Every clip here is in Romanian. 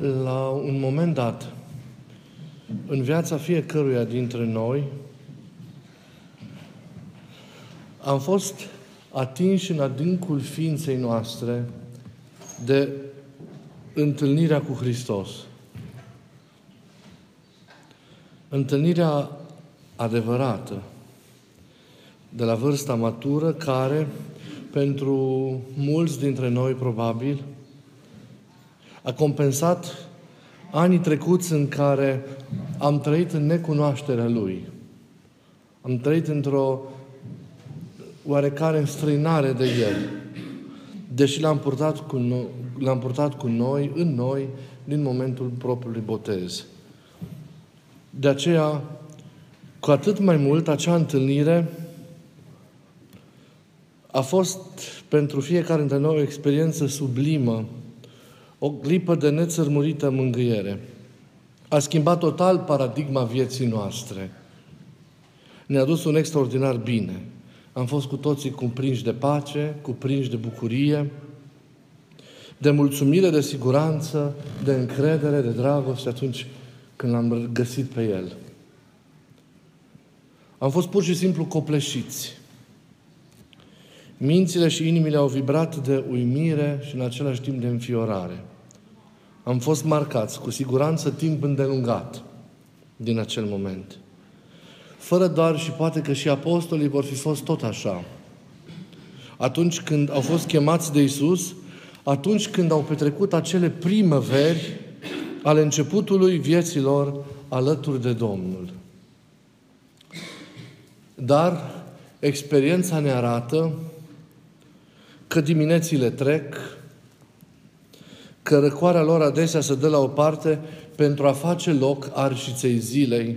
La un moment dat, în viața fiecăruia dintre noi, am fost atinși în adâncul ființei noastre de întâlnirea cu Hristos. Întâlnirea adevărată, de la vârsta matură, care, pentru mulți dintre noi, probabil, a compensat anii trecuți în care am trăit în necunoașterea Lui. Am trăit într-o oarecare înstrăinare de El. Deși l-am purtat, cu noi, l-am purtat cu noi, în noi, din momentul propriului botez. De aceea, cu atât mai mult, acea întâlnire a fost pentru fiecare dintre noi o experiență sublimă, o clipă de nețărmurită mângâiere. A schimbat total paradigma vieții noastre. Ne-a dus un extraordinar bine. Am fost cu toții cuprinși de pace, cuprinși de bucurie, de mulțumire, de siguranță, de încredere, de dragoste atunci când l-am găsit pe El. Am fost pur și simplu copleșiți. Mințile și inimile au vibrat de uimire și în același timp de înfiorare. Am fost marcați, cu siguranță, timp îndelungat din acel moment. Fără doar și poate că și apostolii vor fi fost tot așa. Atunci când au fost chemați de Isus, atunci când au petrecut acele primăveri ale începutului vieților alături de Domnul. Dar experiența ne arată că diminețile trec, că răcoarea lor adesea se dă la o parte pentru a face loc arșiței zilei,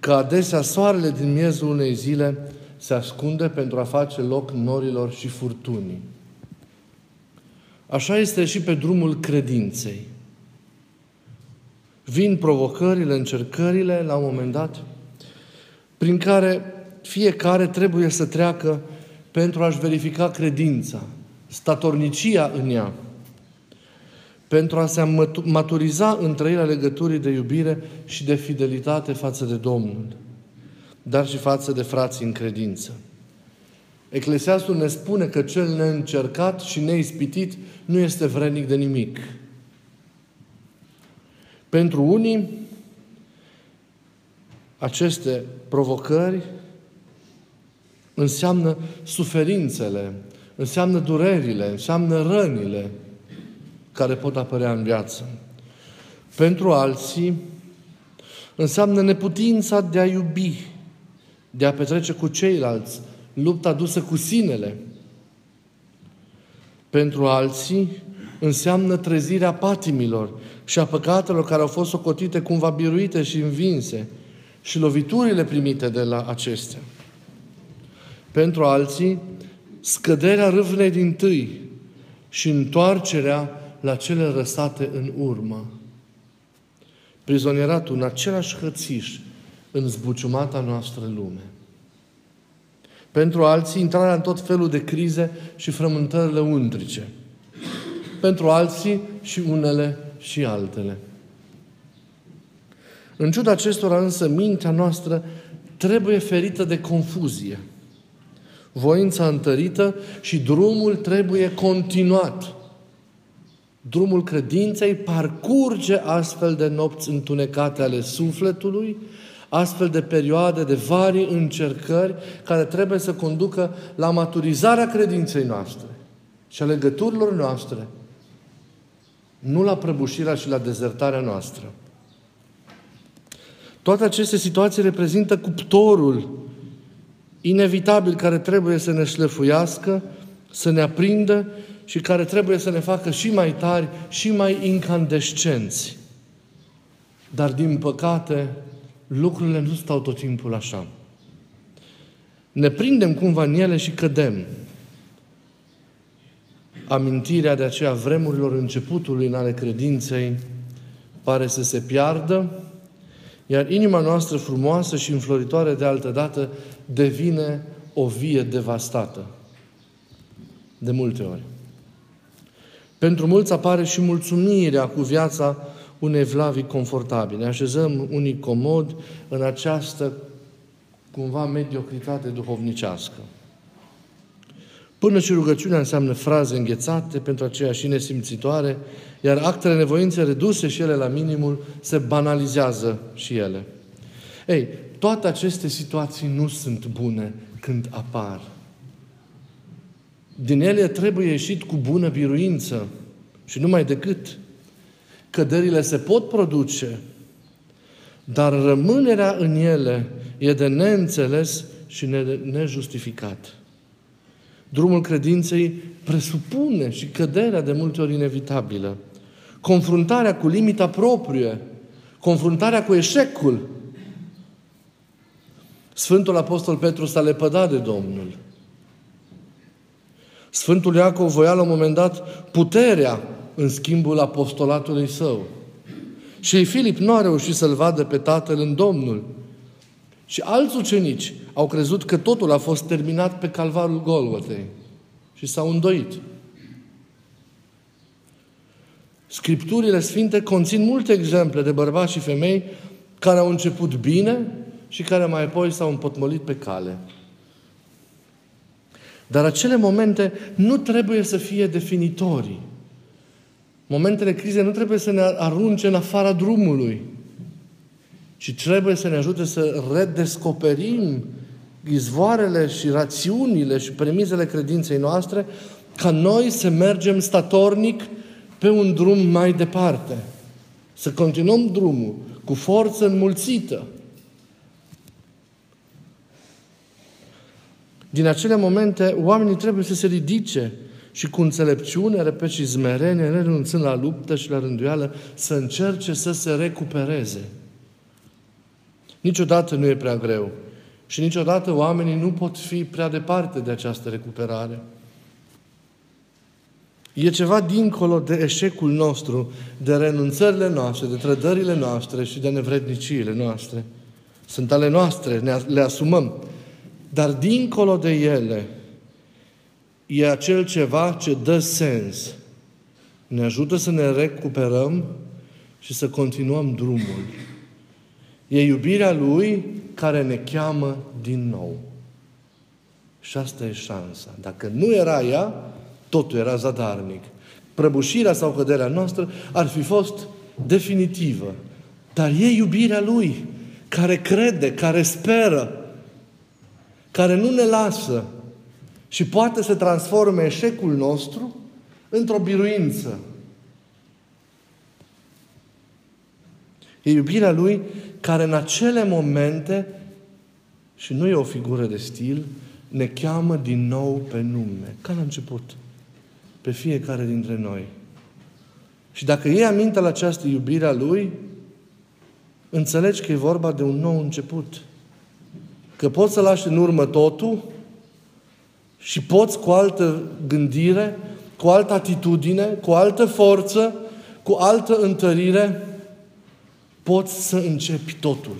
că adesea soarele din miezul unei zile se ascunde pentru a face loc norilor și furtunii. Așa este și pe drumul credinței. Vin provocările, încercările, la un moment dat, prin care fiecare trebuie să treacă pentru a-și verifica credința, statornicia în ea, pentru a se maturiza în trăirea legăturii de iubire și de fidelitate față de Domnul, dar și față de frații în credință. Eclesiastul ne spune că cel neîncercat și neispitit nu este vrednic de nimic. Pentru unii, aceste provocări înseamnă suferințele, înseamnă durerile, înseamnă rănile care pot apărea în viață. Pentru alții, înseamnă neputința de a iubi, de a petrece cu ceilalți, lupta dusă cu sinele. Pentru alții, înseamnă trezirea patimilor și a păcatelor care au fost socotite cumva biruite și învinse și loviturile primite de la acestea. Pentru alții, scăderea râvnei din tâi și întoarcerea la cele răsate în urmă. Prizonieratul în același hățiș în zbuciumata noastră lume. Pentru alții, intrarea în tot felul de crize și frământările undrice. Pentru alții și unele și altele. În ciuda acestora însă, mintea noastră trebuie ferită de confuzie. Voința întărită și drumul trebuie continuat. Drumul credinței parcurge astfel de nopți întunecate ale sufletului, astfel de perioade de vari încercări care trebuie să conducă la maturizarea credinței noastre și a legăturilor noastre, nu la prăbușirea și la dezertarea noastră. Toate aceste situații reprezintă cuptorul inevitabil care trebuie să ne șlefuiască, să ne aprindă și care trebuie să ne facă și mai tari și mai incandescenți. Dar, din păcate, lucrurile nu stau tot timpul așa. Ne prindem cumva în ele și cădem. Amintirea de aceea vremurilor începutului în ale credinței pare să se piardă, iar inima noastră frumoasă și înfloritoare de altă dată devine o vie devastată. De multe ori. Pentru mulți apare și mulțumirea cu viața unei vlavii confortabile. Ne așezăm unii comod în această cumva mediocritate duhovnicească. Până și rugăciunea înseamnă fraze înghețate pentru aceea și nesimțitoare, iar actele nevoințe reduse și ele la minimul se banalizează și ele. Ei, toate aceste situații nu sunt bune când apar. Din ele trebuie ieșit cu bună biruință și numai decât. Căderile se pot produce, dar rămânerea în ele e de neînțeles și nejustificat. Drumul credinței presupune și căderea de multe ori inevitabilă. Confruntarea cu limita proprie, confruntarea cu eșecul. Sfântul Apostol Petru s-a lepădat de Domnul. Sfântul Iacov voia la un moment dat puterea în schimbul apostolatului său. Și Filip nu a reușit să-l vadă pe Tatăl în Domnul. Și alți ucenici au crezut că totul a fost terminat pe calvarul Golgotei și s-au îndoit. Scripturile Sfinte conțin multe exemple de bărbați și femei care au început bine și care mai apoi s-au împotmolit pe cale. Dar acele momente nu trebuie să fie definitorii. Momentele crize nu trebuie să ne arunce în afara drumului, ci trebuie să ne ajute să redescoperim izvoarele și rațiunile și premizele credinței noastre ca noi să mergem statornic pe un drum mai departe. Să continuăm drumul cu forță înmulțită. Din acele momente, oamenii trebuie să se ridice și cu înțelepciune, repet, și zmerenie, renunțând la luptă și la rânduială, să încerce să se recupereze. Niciodată nu e prea greu. Și niciodată oamenii nu pot fi prea departe de această recuperare. E ceva dincolo de eșecul nostru, de renunțările noastre, de trădările noastre și de nevredniciile noastre. Sunt ale noastre, ne, le asumăm. Dar dincolo de ele e acel ceva ce dă sens. Ne ajută să ne recuperăm și să continuăm drumul. E iubirea Lui care ne cheamă din nou. Și asta e șansa. Dacă nu era ea, totul era zadarnic. Prăbușirea sau căderea noastră ar fi fost definitivă. Dar e iubirea Lui care crede, care speră, care nu ne lasă și poate să transforme eșecul nostru într-o biruință. E iubirea Lui care în acele momente, și nu e o figură de stil, ne cheamă din nou pe nume, ca la început, pe fiecare dintre noi. Și dacă iei aminte la această iubire a Lui, înțelegi că e vorba de un nou început. Că poți să lași în urmă totul și poți cu altă gândire, cu altă atitudine, cu altă forță, cu altă întărire, poți să începi totul.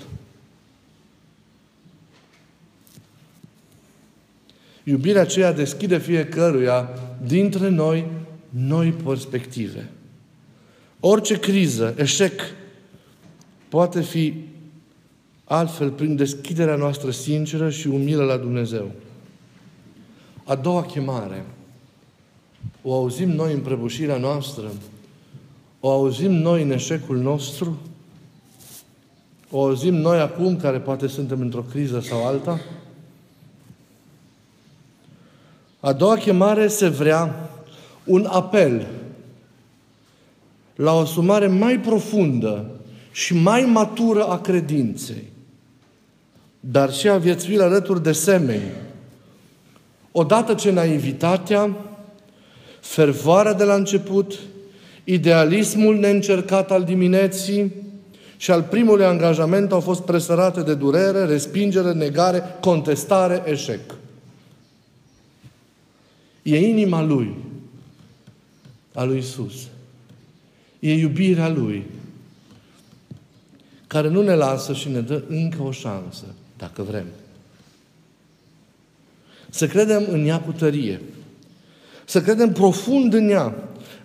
Iubirea aceea deschide fiecăruia dintre noi noi perspective. Orice criză, eșec, poate fi altfel prin deschiderea noastră sinceră și umilă la Dumnezeu. A doua chemare, o auzim noi în prăbușirea noastră, o auzim noi în eșecul nostru, o auzim noi acum, care poate suntem într-o criză sau alta. A doua chemare se vrea un apel la o sumare mai profundă și mai matură a credinței, dar și a viețuirii alături de semeni. Odată ce naivitatea, fervoarea de la început, idealismul neîncercat al dimineții, și al primului angajament au fost presărate de durere, respingere, negare, contestare, eșec. E inima Lui, a Lui Isus. E iubirea Lui, care nu ne lasă și ne dă încă o șansă, dacă vrem. Să credem în ea cu tărie. Să credem profund în ea,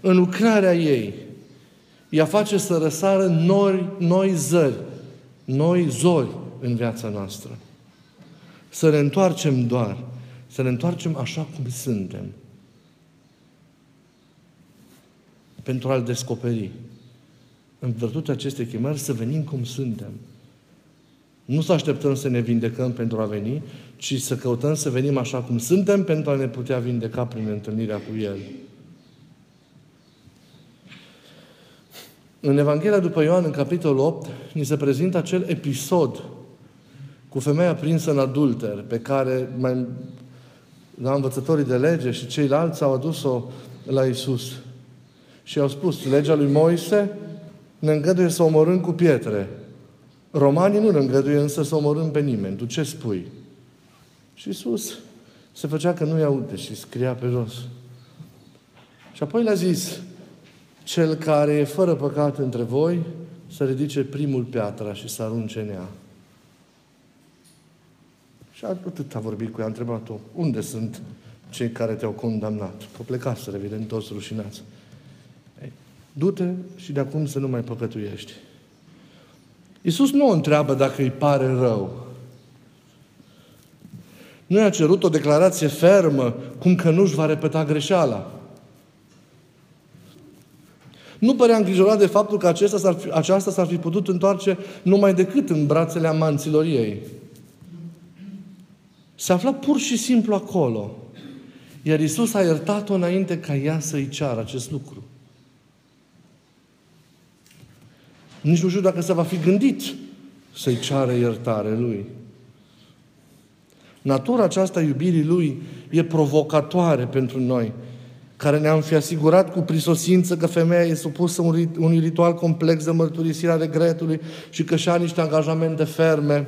în lucrarea ei. Ea face să răsară noi, noi zări, noi zori în viața noastră. Să ne întoarcem doar, să ne întoarcem așa cum suntem. Pentru a-L descoperi. În virtutea acestei chemări să venim cum suntem. Nu să așteptăm să ne vindecăm pentru a veni, ci să căutăm să venim așa cum suntem pentru a ne putea vindeca prin întâlnirea cu El. În Evanghelia după Ioan, în capitolul 8, ni se prezintă acel episod cu femeia prinsă în adulter, pe care mai, la învățătorii de lege și ceilalți au adus-o la Isus. Și au spus, legea lui Moise ne îngăduie să omorâm cu pietre. Romanii nu ne îngăduie însă să omorâm pe nimeni. Tu ce spui? Și Isus se făcea că nu-i aude și scria pe jos. Și apoi le-a zis, cel care e fără păcat între voi, să ridice primul piatra și să arunce în ea. Și atât a vorbit cu ea, a întrebat-o, unde sunt cei care te-au condamnat? Că plecaseră, evident, toți rușinați. Ei, du-te și de acum să nu mai păcătuiești. Iisus nu o întreabă dacă îi pare rău. Nu i-a cerut o declarație fermă, cum că nu-și va repeta greșeala. Nu părea îngrijorat de faptul că acesta s-ar fi, aceasta s-ar fi putut întoarce numai decât în brațele amanților ei. Se afla pur și simplu acolo. Iar Isus a iertat-o înainte ca ea să-i ceară acest lucru. Nici nu știu dacă se va fi gândit să-i ceară iertare lui. Natura aceasta iubirii lui e provocatoare pentru noi, care ne-am fi asigurat cu prisosință că femeia e supusă unui ritual complex de mărturisire a regretului și că și-a niște angajamente ferme.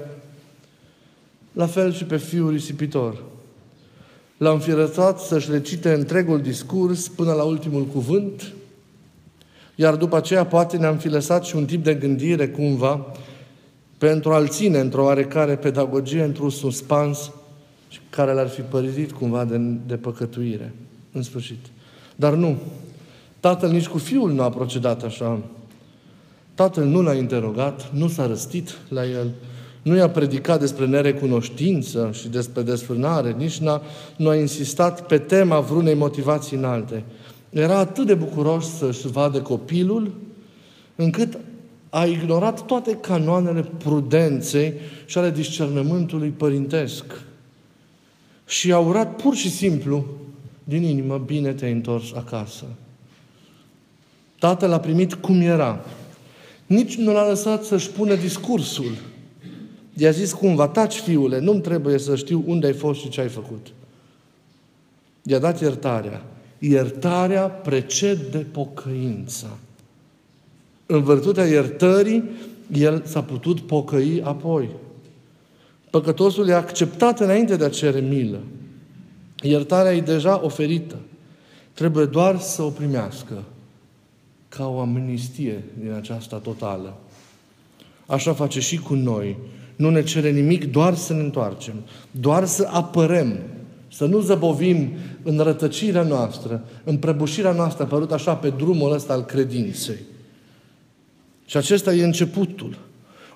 La fel și pe fiul risipitor. L-a înfirățat să-și recite întregul discurs până la ultimul cuvânt, iar după aceea poate ne-am fi lăsat și un tip de gândire cumva pentru a-l ține într-o oarecare pedagogie, într-un suspans care l-ar fi părăsit cumva de, de păcătuire. În sfârșit. Dar nu. Tatăl nici cu fiul nu a procedat așa. Tatăl nu l-a interogat, nu s-a răstit la el, nu i-a predicat despre nerecunoștință și despre desfrânare, nici n-a, nu a insistat pe tema vreunei motivații înalte. Era atât de bucuros să-și vadă copilul, încât a ignorat toate canoanele prudenței și ale discernământului părintesc. Și a urat pur și simplu din inimă, bine te-ai întors acasă. Tatăl a primit cum era. Nici nu l-a lăsat să-și pună discursul. I-a zis cumva, taci fiule, nu-mi trebuie să știu unde ai fost și ce ai făcut. I-a dat iertarea. Iertarea precede pocăința. În virtutea iertării, el s-a putut pocăi apoi. Păcătosul e acceptat înainte de a cere milă. Iertarea e deja oferită. Trebuie doar să o primească ca o amnistie din aceasta totală. Așa face și cu noi. Nu ne cere nimic, doar să ne întoarcem. Doar să apărăm. Să nu zăbovim în rătăcirea noastră, în prăbușirea noastră apărut așa pe drumul ăsta al credinței. Și acesta e începutul.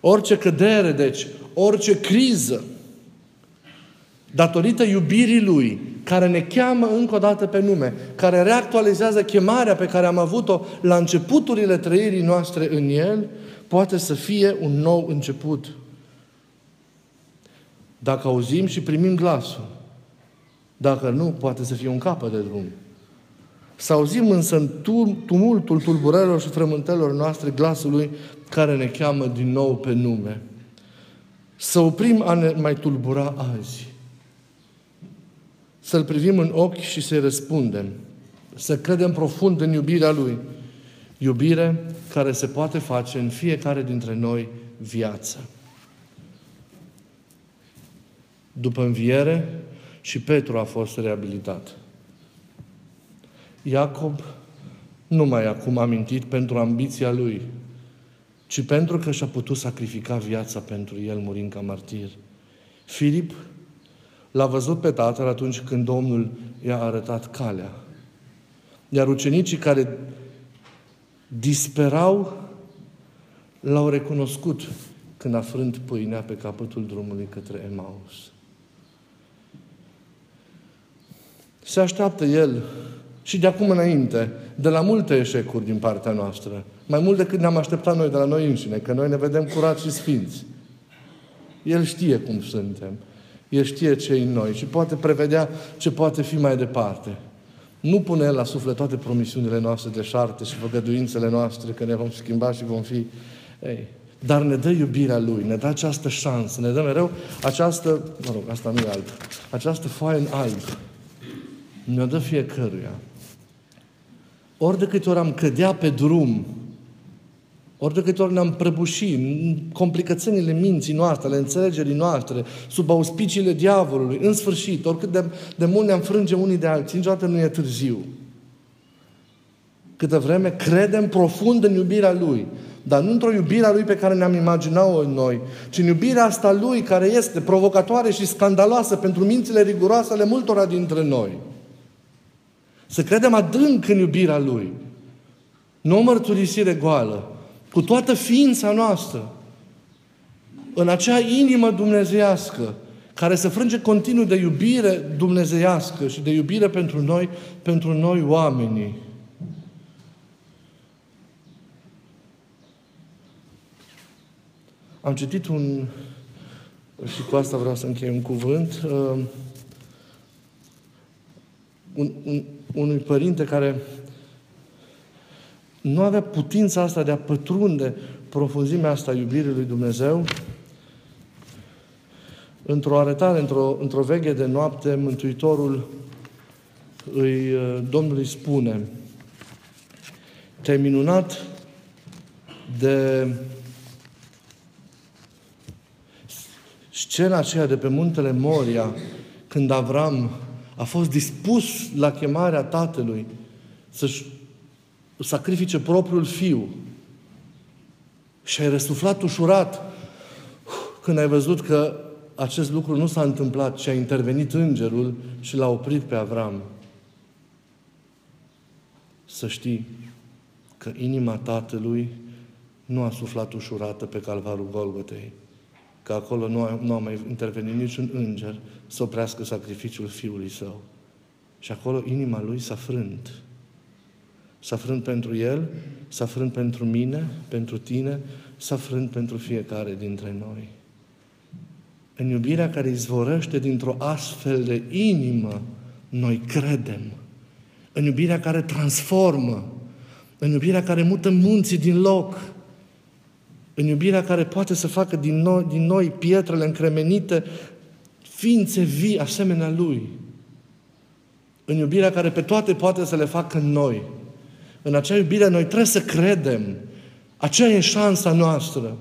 Orice cădere, deci, orice criză, datorită iubirii Lui, care ne cheamă încă o dată pe nume, care reactualizează chemarea pe care am avut-o la începuturile trăirii noastre în El, poate să fie un nou început. Dacă auzim și primim glasul. Dacă nu, poate să fie un capăt de drum. Să auzim însă în tumultul tulburărilor și frământelor noastre glasul Lui care ne cheamă din nou pe nume. Să oprim a ne mai tulbura azi să-L privim în ochi și să-i răspundem. Să credem profund în iubirea Lui. Iubire care se poate face în fiecare dintre noi viață. După înviere, și Petru a fost reabilitat. Iacob nu mai acum amintit pentru ambiția lui, ci pentru că și-a putut sacrifica viața pentru el, murind ca martir. Filip L-a văzut pe tatăl atunci când Domnul i-a arătat calea. Iar ucenicii care disperau, l-au recunoscut când a frânt pâinea pe capătul drumului către Emaus. Se așteaptă El și de acum înainte, de la multe eșecuri din partea noastră, mai mult decât ne-am așteptat noi de la noi înșine, că noi ne vedem curați și sfinți. El știe cum suntem. El știe ce în noi și poate prevedea ce poate fi mai departe. Nu pune El la suflet toate promisiunile noastre de șarte și făgăduințele noastre că ne vom schimba și vom fi... Ei, dar ne dă iubirea Lui, ne dă această șansă, ne dă mereu această, mă rog, asta nu e alb, această foaie în alb. Ne-o dă fiecăruia. Ori de câte ori am cădea pe drum, ori de câte ori ne-am prăbușit în complicățenile minții noastre, ale înțelegerii noastre, sub auspiciile diavolului, în sfârșit, oricât de, de mult ne-am frânge unii de alții, niciodată nu e târziu. Câtă vreme credem profund în iubirea Lui, dar nu într-o iubire a Lui pe care ne-am imaginat-o în noi, ci în iubirea asta Lui care este provocatoare și scandaloasă pentru mințile riguroase ale multora dintre noi. Să credem adânc în iubirea Lui. Nu o mărturisire goală, cu toată ființa noastră, în acea inimă dumnezeiască, care se frânge continuu de iubire dumnezeiască și de iubire pentru noi, pentru noi oamenii. Am citit un, și cu asta vreau să închei un cuvânt, uh, un, un, unui părinte care nu avea putința asta de a pătrunde profunzimea asta iubirii lui Dumnezeu, într-o arătare, într-o, într-o veghe de noapte, Mântuitorul îi, uh, Domnului spune te-ai minunat de scena aceea de pe muntele Moria, când Avram a fost dispus la chemarea Tatălui să-și sacrifice propriul fiu și ai răsuflat ușurat când ai văzut că acest lucru nu s-a întâmplat și a intervenit îngerul și l-a oprit pe Avram. Să știi că inima tatălui nu a suflat ușurată pe calvarul Golgotei, că acolo nu a, nu a mai intervenit niciun înger să oprească sacrificiul fiului său. Și acolo inima lui s-a frânt. S-a frânt pentru el, s-a frânt pentru mine, pentru tine, s-a frânt pentru fiecare dintre noi. În iubirea care izvorăște dintr-o astfel de inimă, noi credem. În iubirea care transformă, în iubirea care mută munții din loc, în iubirea care poate să facă din noi, din noi pietrele încremenite ființe vii asemenea Lui. În iubirea care pe toate poate să le facă în noi. În acea iubire noi trebuie să credem. Aceea e șansa noastră.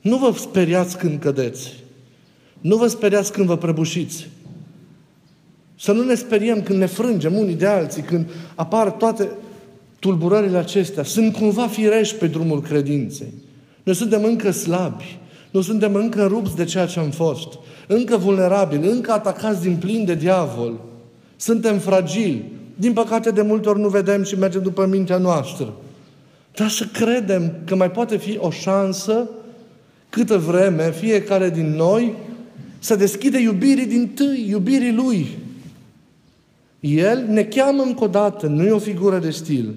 Nu vă speriați când cădeți. Nu vă speriați când vă prăbușiți. Să nu ne speriem când ne frângem unii de alții, când apar toate tulburările acestea. Sunt cumva firești pe drumul credinței. Noi suntem încă slabi. Nu suntem încă rupți de ceea ce am fost. Încă vulnerabili, încă atacați din plin de diavol. Suntem fragili. Din păcate, de multe ori nu vedem și mergem după mintea noastră. Dar să credem că mai poate fi o șansă câtă vreme fiecare din noi să deschide iubirii din tâi, iubirii Lui. El ne cheamă încă o dată, nu e o figură de stil.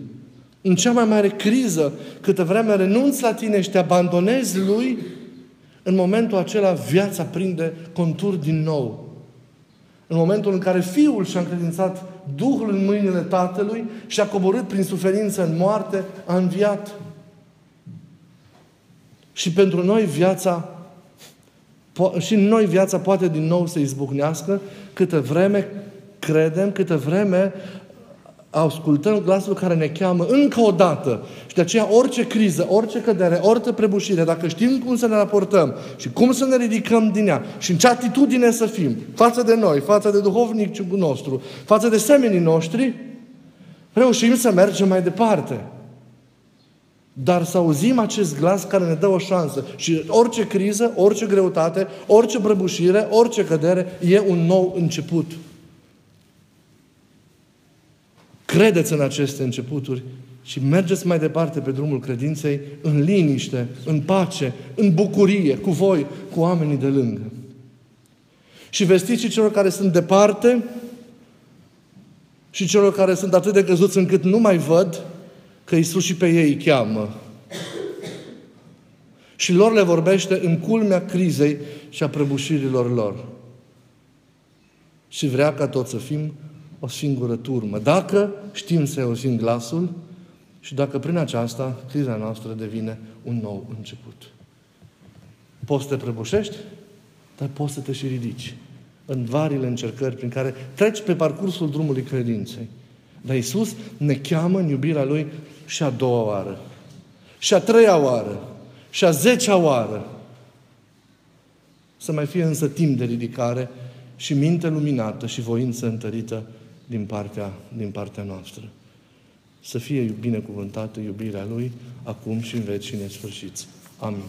În cea mai mare criză, câtă vreme renunți la tine și te abandonezi Lui, în momentul acela viața prinde contur din nou. În momentul în care Fiul și-a încredințat Duhul în mâinile Tatălui și a coborât prin suferință în moarte, a înviat. Și pentru noi viața, și în noi viața poate din nou să izbucnească câtă vreme credem, câtă vreme ascultăm glasul care ne cheamă încă o dată. Și de aceea orice criză, orice cădere, orice prebușire, dacă știm cum să ne raportăm și cum să ne ridicăm din ea și în ce atitudine să fim față de noi, față de duhovnicul nostru, față de semenii noștri, reușim să mergem mai departe. Dar să auzim acest glas care ne dă o șansă. Și orice criză, orice greutate, orice prăbușire, orice cădere, e un nou început. Credeți în aceste începuturi și mergeți mai departe pe drumul credinței în liniște, în pace, în bucurie, cu voi, cu oamenii de lângă. Și vestiți și celor care sunt departe și celor care sunt atât de căzuți încât nu mai văd că Isus și pe ei îi cheamă. Și lor le vorbește în culmea crizei și a prăbușirilor lor. Și vrea ca toți să fim o singură turmă. Dacă știm să auzim glasul și dacă prin aceasta criza noastră devine un nou început. Poți să te prăbușești, dar poți să te și ridici în variile încercări prin care treci pe parcursul drumului credinței. Dar Isus ne cheamă în iubirea Lui și a doua oară, și a treia oară, și a zecea oară. Să mai fie însă timp de ridicare și minte luminată și voință întărită din partea, din partea noastră. Să fie binecuvântată iubirea Lui, acum și în veci și nesfârșiți. Amin.